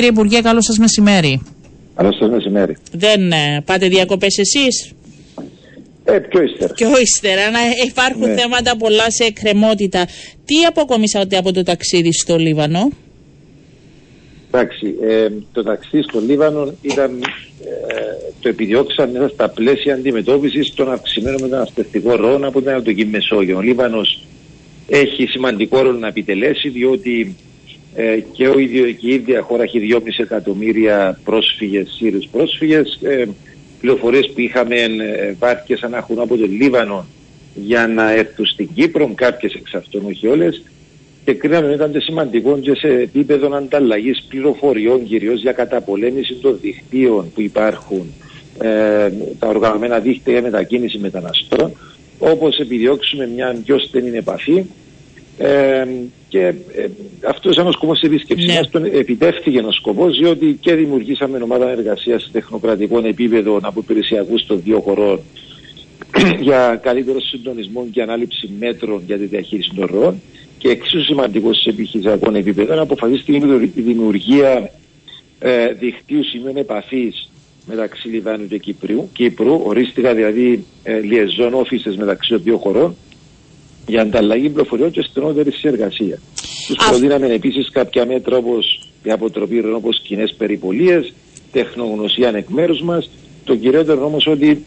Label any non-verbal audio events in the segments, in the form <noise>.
Κύριε Υπουργέ, καλό σας μεσημέρι. Καλό σας μεσημέρι. Δεν ε, πάτε διακοπές εσείς; Ε, πιο ύστερα. Πιο ύστερα, να υπάρχουν Ναι. θέματα πολλά σε εκκρεμότητα. Τι αποκομίσατε από το ταξίδι στο Λίβανο; Εντάξει, ε, το ταξίδι στο Λίβανο ήταν, ε, το επιδιώξαν μέσα στα πλαίσια αντιμετώπισης των αυξημένων μεταναστευτικών ροών από την Ανατολική Μεσόγειο. Ο Λίβανος έχει σημαντικό ρόλο να επιτελέσει διότι ε, και, ο ίδιο, και η ίδια χώρα έχει 2,5 εκατομμύρια πρόσφυγες, Σύριους πρόσφυγες. Ε, πληροφορίες που είχαμε ε, βάρκες ανάχουν από το Λίβανο για να έρθουν στην Κύπρο, κάποιες εξ αυτών, όχι όλες. Και κρίναμε ότι ήταν σημαντικό και σε επίπεδο ανταλλαγής πληροφοριών, κυρίως για καταπολέμηση των δικτύων που υπάρχουν, ε, τα οργανωμένα δίκτυα για μετακίνηση μεταναστών, όπως επιδιώξουμε μια πιο στενή επαφή. Ε, και ε, αυτός ήταν ο σκοπός της επίσκεψης Ναι. μας. Τον επιτεύχθηκε ο σκοπός, διότι και δημιουργήσαμε ομάδα εργασίας σε τεχνοκρατικό επίπεδο από υπηρεσιακούς των δύο χωρών <clears throat> για καλύτερο συντονισμό και ανάληψη μέτρων για τη διαχείριση των ροών και εξίσου σημαντικό σε επιχειρησιακό επίπεδο αποφασίστηκε η δημιουργία ε, δικτύου σημείων επαφής μεταξύ Λιβάνου και Κυπρίου. Κύπρου ορίστηκα δηλαδή ε, liaison offices μεταξύ των δύο χωρών για ανταλλαγή πληροφοριών και στενότερη συνεργασία. Τους Α- προτείναμε επίσης κάποια μέτρα όπως η αποτροπή ροών, όπως κοινές περιπολίες, τεχνογνωσία εκ μέρους μας. Το κυριότερο όμως ότι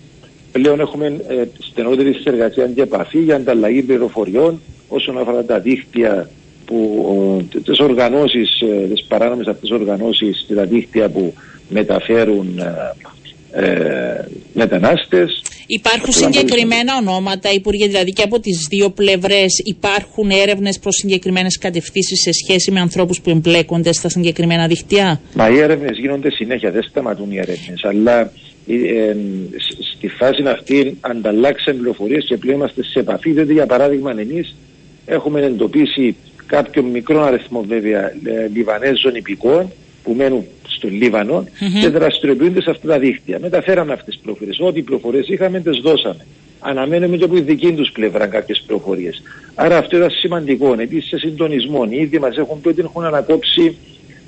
πλέον έχουμε ε, στενότερη συνεργασία και επαφή για ανταλλαγή πληροφοριών όσον αφορά τα δίκτυα που τις οργανώσεις, τις παράνομες αυτές οργανώσεις και τα δίκτυα που μεταφέρουν ε, ε, μετανάστες Υπάρχουν Απλά συγκεκριμένα ονόματα, Υπουργέ, δηλαδή και από τις δύο πλευρές υπάρχουν έρευνες προς συγκεκριμένες κατευθύνσεις σε σχέση με ανθρώπους που εμπλέκονται στα συγκεκριμένα δικτυά. Μα οι έρευνες γίνονται συνέχεια, δεν σταματούν οι έρευνες. Αλλά ε, ε, σ- στη φάση αυτή ανταλλάξαμε πληροφορίες και πλέον είμαστε σε επαφή. Διότι, για παράδειγμα, εμείς έχουμε εντοπίσει κάποιον μικρό αριθμό βέβαια ε, Λιβανέζων υπηκών που μένουν στο λιβανο Μμμ. και δραστηριοποιούνται σε αυτά τα δίκτυα. Μεταφέραμε αυτές τις πληροφορίες. Ό,τι πληροφορίες είχαμε, τις δώσαμε. Αναμένουμε και από τη δική τους πλευρά κάποιες πληροφορίες. Άρα αυτό ήταν σημαντικό. Επίσης σε συντονισμό. Οι ίδιοι μας έχουν πει ότι έχουν ανακόψει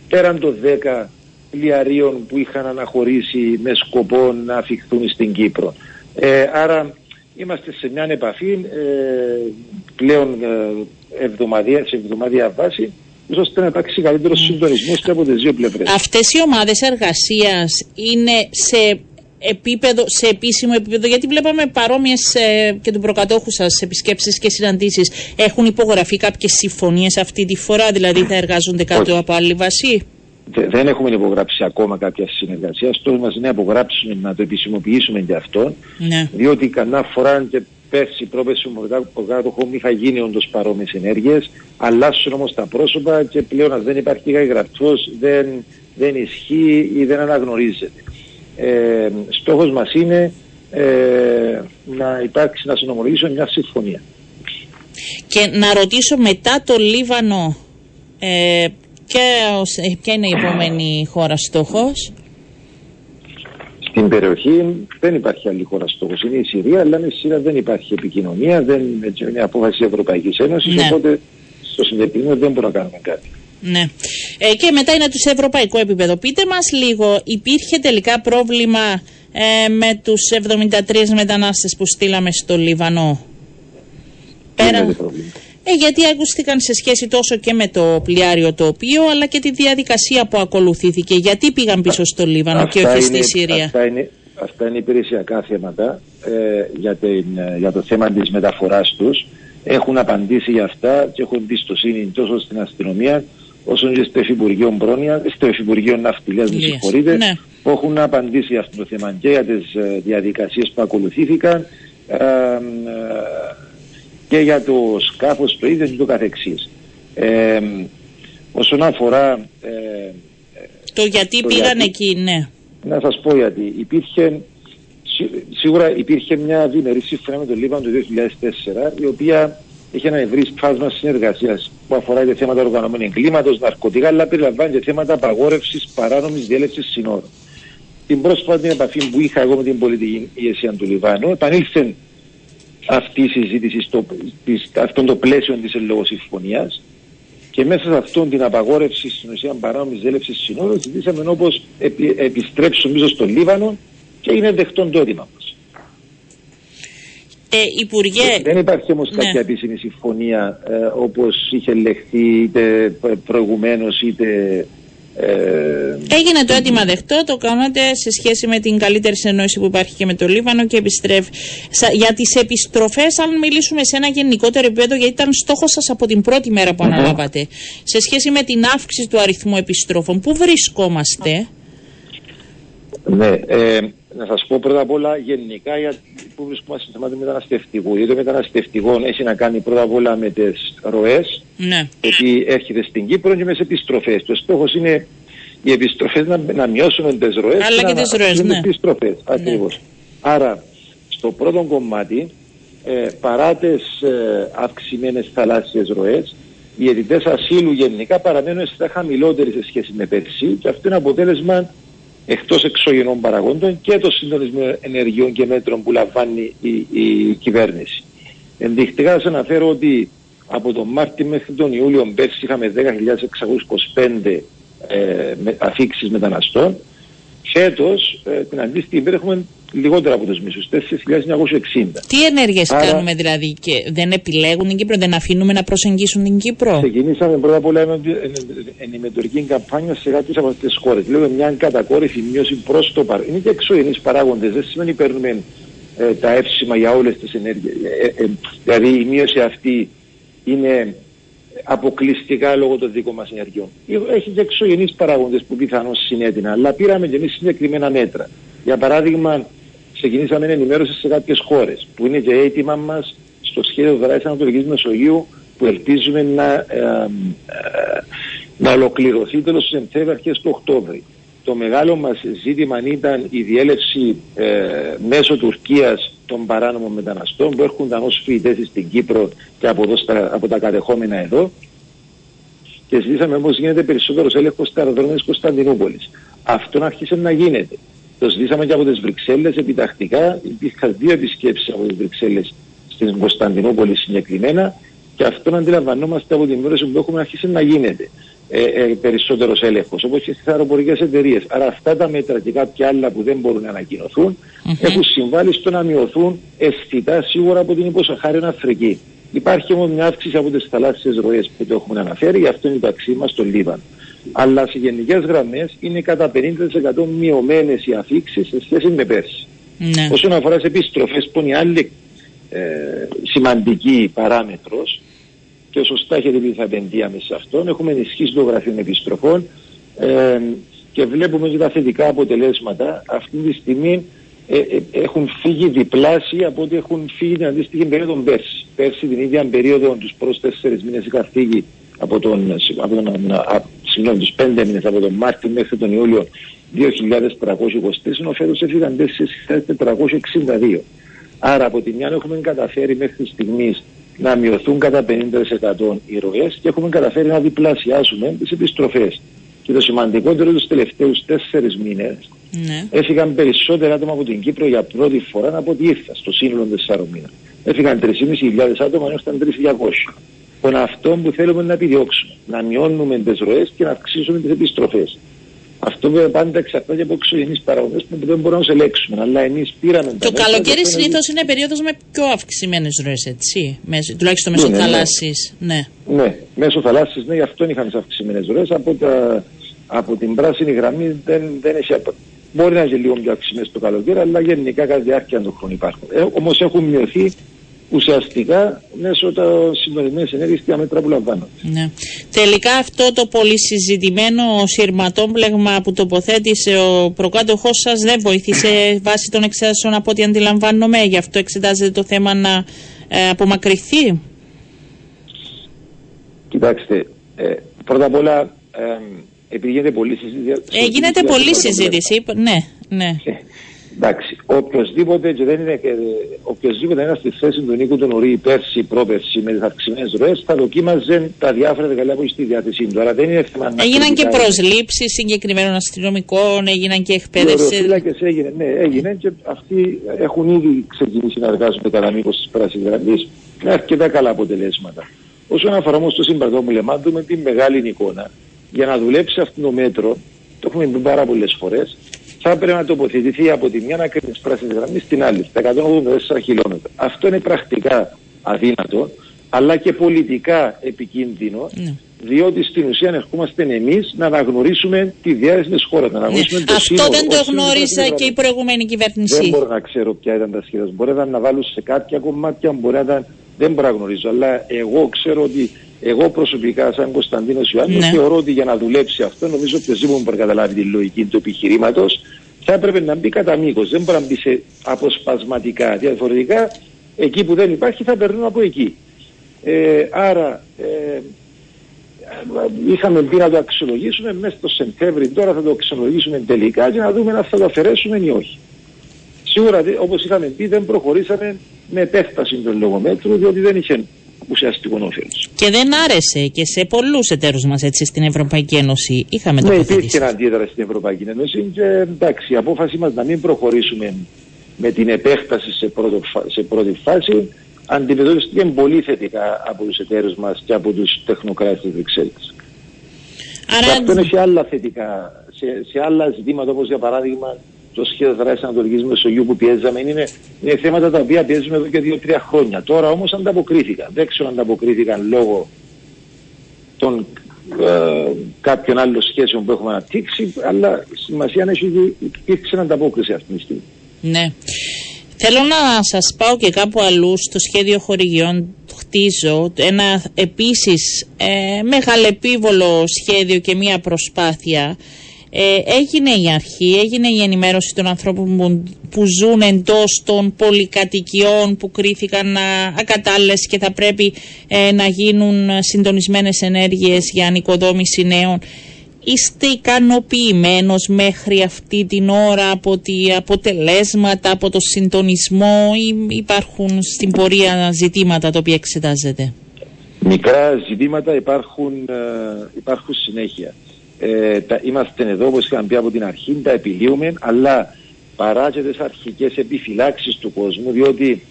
πέραν των 10 λιαρίων που είχαν αναχωρήσει με σκοπό να αφιχθούν στην Κύπρο. Ε, άρα είμαστε σε μια επαφή ε, πλέον ε, εβδομαδία, σε εβδομαδία βάση ώστε να υπάρξει καλύτερος συντονισμός και από τις δύο πλευρές. Αυτές οι ομάδες εργασίας είναι σε επίπεδο, σε επίσημο επίπεδο, γιατί βλέπαμε παρόμοιες ε, και του προκατόχου σας επισκέψεις και συναντήσεις. Έχουν υπογραφεί κάποιες συμφωνίες αυτή τη φορά, δηλαδή θα εργάζονται κάτω Όχι. από άλλη βάση; Δε- δεν έχουμε υπογράψει ακόμα κάποια συνεργασία. Στόχος μας είναι να υπογράψουμε, να το επισημοποιήσουμε και αυτό. Ναι. διότι κανένα φορά και πέρσι πρόπεση ο προκάτοχο είχα γίνει όντως παρόμοιες ενέργειες. Αλλάσουν όμως τα πρόσωπα και πλέον αν δεν υπάρχει γραφτό, δεν, δεν ισχύει ή δεν αναγνωρίζεται. Ε, στόχος μας είναι ε, να υπάρξει, να συνομολογήσουμε μια συμφωνία. Και να ρωτήσω μετά το Λίβανο, ε, ποια, ε, ποια είναι η επόμενη χώρα στόχος; Στην περιοχή δεν υπάρχει άλλη χώρα στόχο. Είναι η Συρία, αλλά με τη Συρία δεν υπάρχει επικοινωνία, δεν έτσι, είναι απόφαση τη Ευρωπαϊκής Ένωσης. Ναι. Οπότε στο συγκεκριμένο δεν μπορούμε να κάνουμε κάτι. Ναι. Ε, και μετά είναι το σε ευρωπαϊκό επίπεδο. Πείτε μας λίγο, υπήρχε τελικά πρόβλημα ε, με τους 73 μετανάστες που στείλαμε στο Λίβανο; Δεν Πέρα- είναι το πρόβλημα. Ε, γιατί ακούστηκαν σε σχέση τόσο και με το πλοιάριο το οποίο, αλλά και τη διαδικασία που ακολουθήθηκε. Γιατί πήγαν πίσω στο Λίβανο και όχι στη Συρία; Αυτά είναι, αυτά είναι υπηρεσιακά θέματα ε, για, την, ε, για το θέμα της μεταφοράς τους. Έχουν απαντήσει για αυτά και έχουν εμπιστοσύνη τόσο στην αστυνομία όσο και στο Υφυπουργείο Μπρόνια, στο Υφυπουργείο Ναυτιλίας, με Λίας. συγχωρείτε, Ναι. που έχουν απαντήσει για αυτό το θέμα και για τις ε, διαδικασίες που ακολουθήθηκαν ε, ε, και για το σκάφος το ίδιο και το καθεξής. Ε, όσον αφορά ε, Το γιατί το πήγαν γιατί. εκεί, ναι. να σας πω γιατί. Υπήρχε, σί- σίγουρα υπήρχε μια διμερή συμφωνία με το Λίβανο το 2004, η οποία είχε ένα ευρύ φάσμα συνεργασίας που αφορά και θέματα οργανωμένου εγκλήματος, ναρκωτικά, αλλά περιλαμβάνει και θέματα απαγόρευσης παράνομης διέλευσης συνόρων. Την πρόσφατη επαφή που είχα εγώ με την πολιτική ηγεσία του Λιβάνου, επανήλθε αυτή η συζήτηση στο, της, αυτό το πλαίσιο της εν λόγω συμφωνίας Και μέσα σε αυτόν την απαγόρευση στην ουσία παράνομης ζέλευση συνόρων, ζητήσαμε όπως επι, επιστρέψουμε πίσω στο Λίβανο και είναι δεχτόν το αίτημα μας. Ε, Υπουργέ... Δεν υπάρχει όμως ναι. κάποια επίσημη συμφωνία ε, όπως είχε λεχθεί είτε προηγουμένως είτε ε, Έγινε το αίτημα δεχτό, το κάνατε σε σχέση με την καλύτερη συνεννόηση που υπάρχει και με το Λίβανο και επιστρέφει. Για τις επιστροφές, αν μιλήσουμε σε ένα γενικότερο επίπεδο, γιατί ήταν στόχος σας από την πρώτη μέρα που αναλάβατε, σε σχέση με την αύξηση του αριθμού επιστροφών, πού βρισκόμαστε; Ναι, ε, να σας πω πρώτα απ' όλα γενικά για πού βρισκόμαστε στο θέμα του μεταναστευτικού. Γιατί το μεταναστευτικό έχει να κάνει πρώτα απ' όλα με τις ροές, ναι. ότι έρχεται στην Κύπρο και με τις επιστροφές. Το στόχος είναι οι επιστροφές να, να μειώσουν τις ροές αλλά και, τις ροές. Ναι. επιστροφές. Ακριβώς. Άρα, στο πρώτο κομμάτι, ε, παρά τις ε, αυξημένες θαλάσσιες ροές, οι αιτητές ασύλου γενικά παραμένουν στα χαμηλότεροι σε σχέση με πέρσι και αυτό είναι αποτέλεσμα εκτός εξωγενών παραγόντων και το συντονισμό ενεργειών και μέτρων που λαμβάνει η, η κυβέρνηση. Ενδεικτικά σας αναφέρω ότι από τον Μάρτιο μέχρι τον Ιούλιο πέρσι είχαμε 10.625 ε, αφήξεις μεταναστών. Φέτος ε, την αντίστοιχη ημέρα έχουμε λιγότερα από τους μισούς, 4.960. Τι ενέργειες Άρα... κάνουμε δηλαδή και δεν επιλέγουν την Κύπρο, δεν αφήνουμε να προσεγγίσουν την Κύπρο; Ξεκινήσαμε πρώτα απ' όλα ενημετωρική καμπάνια σε κάποιες από αυτές τις χώρες. Λέω μια κατακόρυφη μείωση προς το παρόν. Είναι και εξωγενείς παράγοντες, δεν σημαίνει παίρνουμε ε, τα εύσημα για όλες τις ενέργειες. Ε, ε, δηλαδή η μείωση αυτή είναι αποκλειστικά λόγω των δικών μας ενεργειών. Έχει και εξωγενεί παράγοντες που πιθανώς συνέτειναν, αλλά πήραμε και εμείς συγκεκριμένα μέτρα. Για παράδειγμα, ξεκινήσαμε ενημέρωση σε κάποιες χώρες που είναι και έτοιμα μας στο σχέδιο δράσης Ανατολικής Μεσογείου που ελπίζουμε να, ε, ε, να ολοκληρωθεί τέλος του Σεπτέμβρη, αρχές του Οκτώβρη. Το μεγάλο μας ζήτημα ήταν η διέλευση ε, μέσω Τουρκίας των παράνομων μεταναστών που έρχονταν ω φοιτητές στην Κύπρο και από, εδώ από τα κατεχόμενα εδώ. Και ζητήσαμε όμως γίνεται περισσότερος έλεγχος στα αεροδρόμια της Κωνσταντινούπολης. Αυτό άρχισε να γίνεται. Το ζητήσαμε και από τις Βρυξέλλες επιτακτικά. Υπήρχαν δύο επισκέψεις από τις Βρυξέλλες στην Κωνσταντινούπολη συγκεκριμένα και αυτόν αντιλαμβανόμαστε από την μέρωση που έχουμε αρχίσει να γίνεται ε, ε, περισσότερος έλεγχος, όπως και στις αεροπορικές εταιρείες. Άρα αυτά τα μέτρα και κάποια άλλα που δεν μπορούν να ανακοινωθούν mm-hmm. έχουν συμβάλει στο να μειωθούν αισθητά σίγουρα από την υποσαχάριον Αφρική. Υπάρχει όμως μια αύξηση από τις θαλάσσιες ροές που το έχουμε αναφέρει, γι' αυτό είναι το ταξί μας στο Λίβαν. Αλλά σε γενικές γραμμές είναι κατά 50% μειωμένες οι αφήξεις σε σχέση με πέρσι. Ναι. Όσον αφορά τις επιστροφές, που είναι η άλλη ε, σημαντική παράμετρος, και σωστά έχετε πει θα επενδύαμε σε αυτόν. Έχουμε ενισχύσει το γραφείο επιστροφών ε, και βλέπουμε και τα θετικά αποτελέσματα. Αυτή τη στιγμή ε, ε, έχουν φύγει διπλάσια από ό,τι έχουν φύγει την αντίστοιχη περίοδο πέρσι. Πέρσι την ίδια περίοδο τους προ τέσσερις μήνες είχαν φύγει από τον, από τον, συγγνώμη, τους πέντε μήνες από τον Μάρτιο μέχρι τον Ιούλιο 2.323, ενώ φέτος έφυγαν 4.462. Άρα από τη μια έχουμε καταφέρει μέχρι στιγμής να μειωθούν κατά 50% οι ροές και έχουμε καταφέρει να διπλασιάσουμε τις επιστροφές. Και το σημαντικότερο τους τελευταίους τέσσερις μήνες ναι. έφυγαν περισσότερα άτομα από την Κύπρο για πρώτη φορά από ό,τι ήρθα στο σύνολο τεσσάρων μήνων. Έφυγαν 3.500 άτομα ενώ ήταν 3.200. Είναι αυτό που θέλουμε να επιδιώξουμε. Να μειώνουμε τις ροές και να αυξήσουμε τις επιστροφές. Αυτό βέβαια πάντα εξαρτάται από εξωγενείς παραγωγές που δεν μπορούμε να του ελέγξουμε. Αλλά εμείς πήραμε. Το καλοκαίρι συνήθως είναι περίοδος με πιο αυξημένες ροές, έτσι. Μέσω, τουλάχιστον μέσω ναι, ναι. θαλάσσης. Ναι. ναι, μέσω θαλάσσης, ναι, γι' αυτό είχαμε τις αυξημένες ροές. Από, από την πράσινη γραμμή δεν, δεν έχει. Μπορεί να είναι λίγο πιο αυξημένες το καλοκαίρι, αλλά γενικά κατά τη διάρκεια του χρόνου υπάρχουν. Ε, Όμως έχουν μειωθεί ουσιαστικά μέσω των συντονισμένων ενέργειες και μέτρα που λαμβάνονται. Ναι. Τελικά αυτό το πολύ συζητημένο σειρματόμπλεγμα που τοποθέτησε ο προκάτοχός σας δεν βοήθησε <clears throat> βάσει των εξετάσεων από ό,τι αντιλαμβάνομαι. Γι' αυτό εξετάζεται το θέμα να ε, απομακρυνθεί; Κοιτάξτε, ε, πρώτα απ' όλα ε, επειδή γίνεται πολλή συζήτηση. Ε, γίνεται πολλή συζήτηση, ναι, ναι. Ε, Εντάξει, οποιοδήποτε και δεν είναι, οποιοδήποτε είναι στη θέση του Νίκου του Νουρί πέρσι, πρόπερσι με τις αυξημένες ροές θα δοκίμαζε τα διάφορα εργαλεία που έχει στη διάθεσή του. Αλλά δεν είναι θέμα να. Έγιναν και προσλήψεις συγκεκριμένων αστυνομικών, έγιναν και εκπαίδευση. έγινε, ναι, έγινε και αυτοί έχουν ήδη ξεκινήσει να εργάζονται κατά μήκος της πράσινης γραμμής με αρκετά καλά αποτελέσματα. Όσον αφορά όμως το συμπρατόμουλεμα, δούμε την μεγάλη εικόνα. Για να δουλέψει αυτό το μέτρο, το έχουμε πει πάρα πολλές φορές, θα έπρεπε να τοποθετηθεί από τη μια άκρη τη πράσινη γραμμή στην άλλη, στα 184 χιλιόμετρα. Αυτό είναι πρακτικά αδύνατο, αλλά και πολιτικά επικίνδυνο, ναι. διότι στην ουσία ερχόμαστε εμείς να αναγνωρίσουμε τη διάρκεια της χώρας. Ναι. Αυτό δεν το γνώριζα και η προηγούμενη κυβέρνηση. Δεν μπορώ να ξέρω ποια ήταν τα σχέδια. Μπορεί να βάλουν σε κάποια κομμάτια, μπορεί να ήταν. Δεν μπορώ να γνωρίζω. Αλλά εγώ ξέρω ότι εγώ προσωπικά, σαν Κωνσταντίνος Ιωάννης, ναι. θεωρώ ότι για να δουλέψει αυτό, νομίζω ότι οποιοδήποτε μπορεί να καταλάβει τη λογική του επιχειρήματος, θα έπρεπε να μπει κατά μήκος. Δεν μπορεί να μπει σε αποσπασματικά. Διαφορετικά, εκεί που δεν υπάρχει, θα περνούν από εκεί. Ε, άρα, ε, είχαμε πει να το αξιολογήσουμε μέσα στο Σεπτέμβρη. Τώρα θα το αξιολογήσουμε τελικά για να δούμε αν θα το αφαιρέσουμε ή όχι. Σίγουρα, όπως είχαμε πει, δεν προχωρήσαμε με επέκταση των λογομέτρου, διότι δεν είχε ουσιαστικό όφελο. Και δεν άρεσε και σε πολλούς εταίρους μας έτσι στην Ευρωπαϊκή Ένωση. Είχαμε ναι, υπήρχε αντίδραση στην Ευρωπαϊκή Ένωση και εντάξει, η απόφαση μας να μην προχωρήσουμε με την επέκταση σε, πρώτο, σε πρώτη φάση αντιμετωπίστηκε πολύ θετικά από τους εταίρους μας και από τους τεχνοκράτες τη Βρυξέλλη. Άρα... Και αυτό είναι σε άλλα θετικά, σε, σε άλλα ζητήματα όπως για παράδειγμα το σχέδιο δράσης Ανατολικής Μεσογείου που πιέζαμε είναι, είναι θέματα τα οποία πιέζουμε εδώ και δύο-τρία χρόνια. Τώρα όμως ανταποκρίθηκαν. Δεν ξέρω αν ανταποκρίθηκαν λόγω των ε, κάποιων άλλων σχέσεων που έχουμε αναπτύξει, αλλά σημασία έχει ότι υπήρξε ανταπόκριση αυτή τη στιγμή. Ναι. Θέλω να σας πάω και κάπου αλλού στο σχέδιο χορηγιών χτίζω ένα επίσης ε, μεγαλεπίβολο σχέδιο και μία προσπάθεια ε, έγινε η αρχή, έγινε η ενημέρωση των ανθρώπων που, που ζουν εντός των πολυκατοικιών που κρίθηκαν ακατάλληλες και θα πρέπει ε, να γίνουν συντονισμένες ενέργειες για ανοικοδόμηση νέων. Είστε ικανοποιημένος μέχρι αυτή την ώρα από τη αποτελέσματα, από το συντονισμό ή υπάρχουν στην πορεία ζητήματα τα οποία εξετάζετε; Μικρά ζητήματα υπάρχουν, ε, υπάρχουν συνέχεια ε, τα, είμαστε εδώ όπως είχαμε πει από την αρχή, τα επιλύουμε, αλλά παρά και τις αρχικές επιφυλάξεις του κόσμου, διότι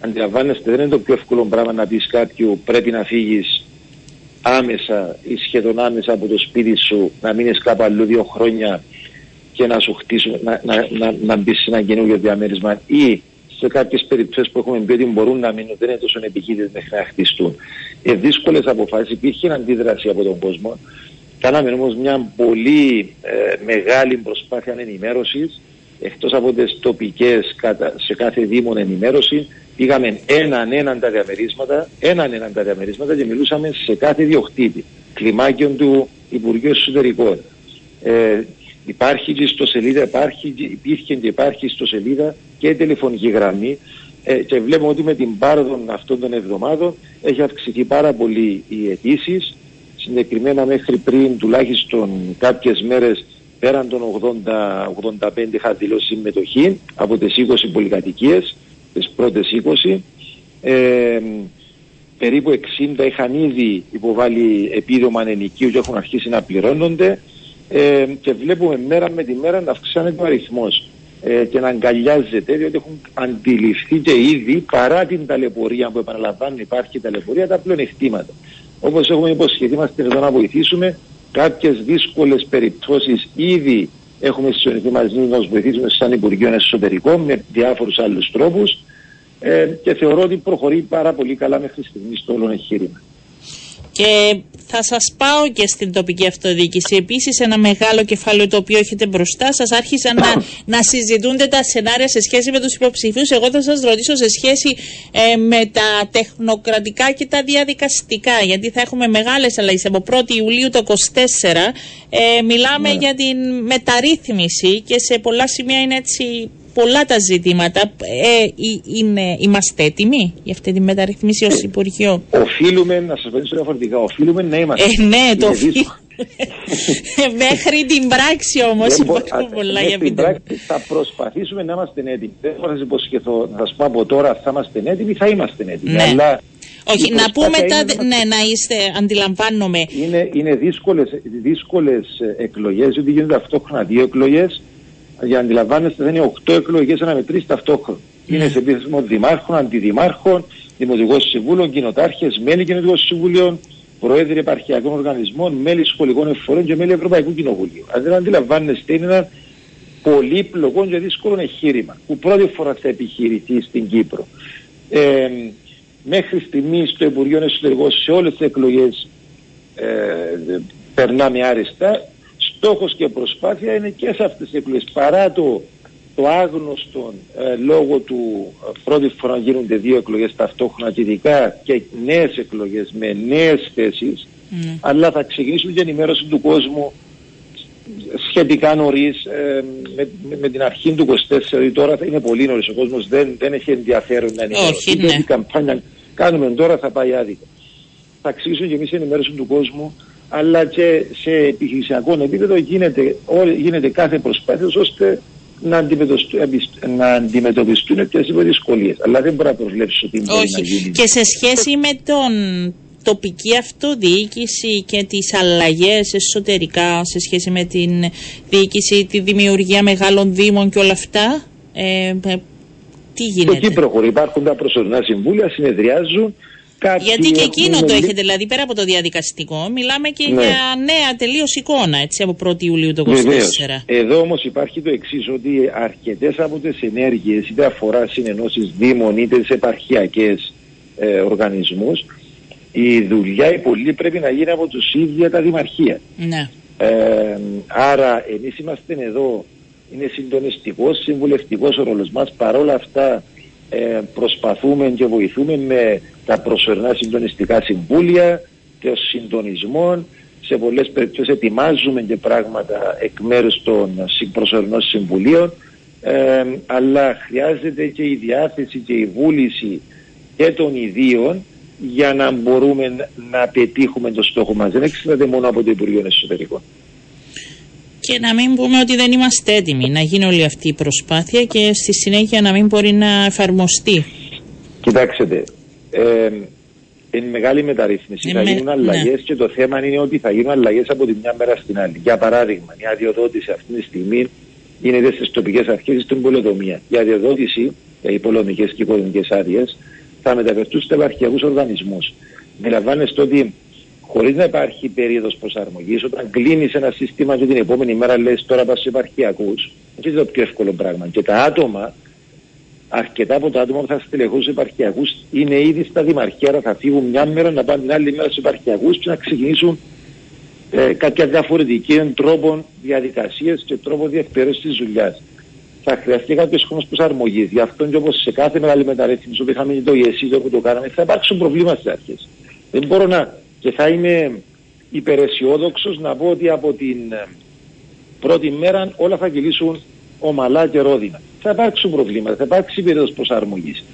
αντιλαμβάνεστε δεν είναι το πιο εύκολο πράγμα να πεις κάποιου πρέπει να φύγεις άμεσα ή σχεδόν άμεσα από το σπίτι σου, να μείνεις κάπου αλλού δύο χρόνια και να σου χτίσουν, να, να, να, να μπεις σε ένα καινούργιο διαμέρισμα ή σε κάποιες περιπτώσεις που έχουμε πει ότι μπορούν να μείνουν, δεν είναι τόσο επικίνδυνες μέχρι να χτιστούν. Ε, δύσκολες αποφάσεις, υπήρχε αντίδραση από τον κόσμο. Κάναμε όμως μια πολύ ε, μεγάλη προσπάθεια ενημέρωσης εκτός από τις τοπικές σε κάθε δήμον ενημέρωση πήγαμε έναν έναν τα διαμερίσματα έναν έναν τα διαμερίσματα και μιλούσαμε σε κάθε διοκτήτη. Κλιμάκιον του Υπουργείου Εσωτερικών. Ε, υπάρχει και στο σελίδα υπάρχει, υπήρχε και υπάρχει στο σελίδα και τηλεφωνική γραμμή. Ε, και βλέπουμε ότι με την πάροδο αυτών των εβδομάδων έχει αυξηθεί πάρα πολύ οι αιτήσεις συγκεκριμένα μέχρι πριν τουλάχιστον κάποιες μέρες πέραν των 80-85 είχα δηλώσει συμμετοχή από τις 20 πολυκατοικίες, τις πρώτες 20. Ε, περίπου 60 είχαν ήδη υποβάλει επίδομα ενοικίου και έχουν αρχίσει να πληρώνονται ε, και βλέπουμε μέρα με τη μέρα να αυξάνεται ο αριθμός ε, και να αγκαλιάζεται διότι έχουν αντιληφθεί και ήδη παρά την ταλαιπωρία που επαναλαμβάνουν υπάρχει ταλαιπωρία τα πλεονεκτήματα. Όπως έχουμε υποσχεθεί είμαστε εδώ να βοηθήσουμε κάποιες δύσκολες περιπτώσεις ήδη έχουμε συζητηθεί μαζί να βοηθήσουμε σαν Υπουργείο Εσωτερικών με διάφορους άλλους τρόπους ε, και θεωρώ ότι προχωρεί πάρα πολύ καλά μέχρι στιγμής στο όλο εγχείρημα. Και θα σας πάω και στην τοπική αυτοδιοίκηση. Επίσης ένα μεγάλο κεφάλαιο το οποίο έχετε μπροστά σας άρχισαν να, να συζητούνται τα σενάρια σε σχέση με τους υποψηφίους. Εγώ θα σας ρωτήσω σε σχέση ε, με τα τεχνοκρατικά και τα διαδικαστικά γιατί θα έχουμε μεγάλες αλλαγές. Από 1η Ιουλίου το 2024 ε, μιλάμε ναι. για την μεταρρύθμιση και σε πολλά σημεία είναι έτσι πολλά τα ζητήματα. Ε, είναι, είμαστε έτοιμοι για αυτή τη μεταρρυθμίση ως Υπουργείο; Οφείλουμε, να σας πω διαφορετικά, οφείλουμε να είμαστε. Ε, ναι, το οφείλουμε. <laughs> Μέχρι την πράξη όμως υπάρχουν πολλά για την πράξη θα προσπαθήσουμε να είμαστε έτοιμοι. Δεν μπορώ να σας υποσχεθώ, να σας πω από τώρα θα είμαστε έτοιμοι, θα είμαστε έτοιμοι. Ναι. Αλλά όχι, να πούμε τα. Ναι, να είστε, αντιλαμβάνομαι. Είναι, είναι δύσκολες εκλογές, γιατί γίνονται αυτόχρονα δύο εκλογές για να αντιλαμβάνεστε, δεν είναι 8 εκλογές να μετρήσει ταυτόχρονα. Είναι σε επίθεσμο δημάρχων, αντιδημάρχων, δημοτικών συμβούλων, κοινοτάρχες, μέλη κοινοτικών συμβουλίων, πρόεδροι επαρχιακών οργανισμών, μέλη σχολικών εφορών και μέλη Ευρωπαϊκού Κοινοβουλίου. Αν δεν αντιλαμβάνεστε, είναι ένα πολύπλοκο και δύσκολο εγχείρημα που πρώτη φορά θα επιχειρηθεί στην Κύπρο. Ε, μέχρι στιγμής το Υπουργείο Εσωτερικών σε όλες τις εκλογές ε, περνάμε άριστα. Στόχος και προσπάθεια είναι και σε αυτές τις εκλογές. Παρά το το άγνωστο ε, λόγω του ε, πρώτη φορά γίνονται δύο εκλογές ταυτόχρονα και ειδικά και νέες εκλογές με νέες θέσεις mm. αλλά θα ξεκινήσουμε την ενημέρωση του κόσμου σχετικά νωρίς ε, με, με, την αρχή του 24 δηλαδή τώρα θα είναι πολύ νωρίς. Ο κόσμος δεν, δεν έχει ενδιαφέρον να ενημερώσει Όχι, ναι. η καμπάνια κάνουμε τώρα θα πάει άδικα θα ξεκινήσουμε και εμείς ενημέρωση του κόσμου αλλά και σε επιχειρησιακό επίπεδο γίνεται, γίνεται κάθε προσπάθεια ώστε να αντιμετωπιστούν, να αντιμετωπιστούν οποιασδήποτε δυσκολίες. Αλλά δεν μπορεί να προβλέψει ότι μπορεί Όχι. να γίνει. Και σε σχέση με τον τοπική αυτοδιοίκηση και τις αλλαγές εσωτερικά σε σχέση με την διοίκηση, τη δημιουργία μεγάλων δήμων και όλα αυτά, ε, ε τι γίνεται; Στο Κύπρο υπάρχουν τα προσωρινά συμβούλια, συνεδριάζουν, γιατί και εκείνο το έχετε, δηλαδή πέρα από το διαδικαστικό, μιλάμε και ναι. για νέα τελείως εικόνα έτσι, από 1η Ιουλίου του 2024. Εδώ όμως υπάρχει το εξής, ότι αρκετές από τις ενέργειες, είτε αφορά συνενώσεις Δήμων είτε σε επαρχιακές ε, οργανισμούς, η δουλειά η πολλή πρέπει να γίνει από τους ίδια τα δημαρχία. Ναι. Ε, άρα, εμείς είμαστε εδώ, είναι συντονιστικός, συμβουλευτικός ο ρόλος μας. Παρόλα αυτά, ε, προσπαθούμε και βοηθούμε με τα προσωρινά συντονιστικά συμβούλια και ο συντονισμό. Σε πολλές περιπτώσεις ετοιμάζουμε και πράγματα εκ μέρους των προσωρινών συμβουλίων ε, αλλά χρειάζεται και η διάθεση και η βούληση και των ιδίων για να μπορούμε να πετύχουμε το στόχο μας. Δεν εξαρτάται μόνο από το Υπουργείο Εσωτερικών και να μην πούμε ότι δεν είμαστε έτοιμοι να γίνει όλη αυτή η προσπάθεια και στη συνέχεια να μην μπορεί να εφαρμοστεί. Κοιτάξτε, ε, είναι μεγάλη μεταρρύθμιση. θα γίνουν αλλαγές ναι. και το θέμα είναι ότι θα γίνουν αλλαγές από τη μια μέρα στην άλλη. Για παράδειγμα, η αδειοδότηση αυτή τη στιγμή γίνεται στις τοπικές αρχές στην πολεοδομία. Η αδειοδότηση για υπολομικέ και οικονομικέ άδειες θα μεταφερθούν στους επαρχιακού οργανισμούς. Μιλαβάνεστε ότι χωρίς να υπάρχει περίοδος προσαρμογής, όταν κλείνεις ένα σύστημα και την επόμενη μέρα λες τώρα πας στου επαρχιακούς, δεν είναι το πιο εύκολο πράγμα. Και τα άτομα, αρκετά από τα άτομα που θα στελεχούν στου επαρχιακούς είναι ήδη στα δημαρχία, θα φύγουν μια μέρα να πάνε την άλλη μέρα στου επαρχιακούς και να ξεκινήσουν ε, κάποια διαφορετική τρόπο διαδικασία και τρόπο διεκπαιρέωσης της δουλειάς. Θα χρειαστεί κάποιος χρόνος προσαρμογής. Γι' αυτό και όπως σε κάθε μεγάλη μεταρρύθμιση που είχαμε το ΙΕΣΥ, που το κάναμε, θα υπάρξουν προβλήματα στις αρχές. Δεν μπορώ να και θα είμαι υπεραισιόδοξος να πω ότι από την ε, πρώτη μέρα όλα θα κυλήσουν ομαλά και ρόδινα. Θα υπάρξουν προβλήματα, θα υπάρξει περίοδος προσαρμογής.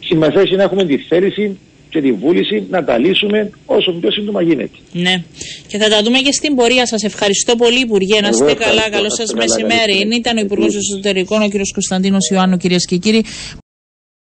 Σημασία έχει να έχουμε τη θέληση και τη βούληση να τα λύσουμε όσο πιο σύντομα γίνεται. Ναι. Και θα τα δούμε και στην πορεία. Σας ευχαριστώ πολύ, Υπουργέ. Να είστε καλά. Καλό σας μεσημέρι. Ήταν ο Υπουργός Εσωτερικών, ο κ. Κωνσταντίνος Ιωάννου, κυρίες και κύριοι.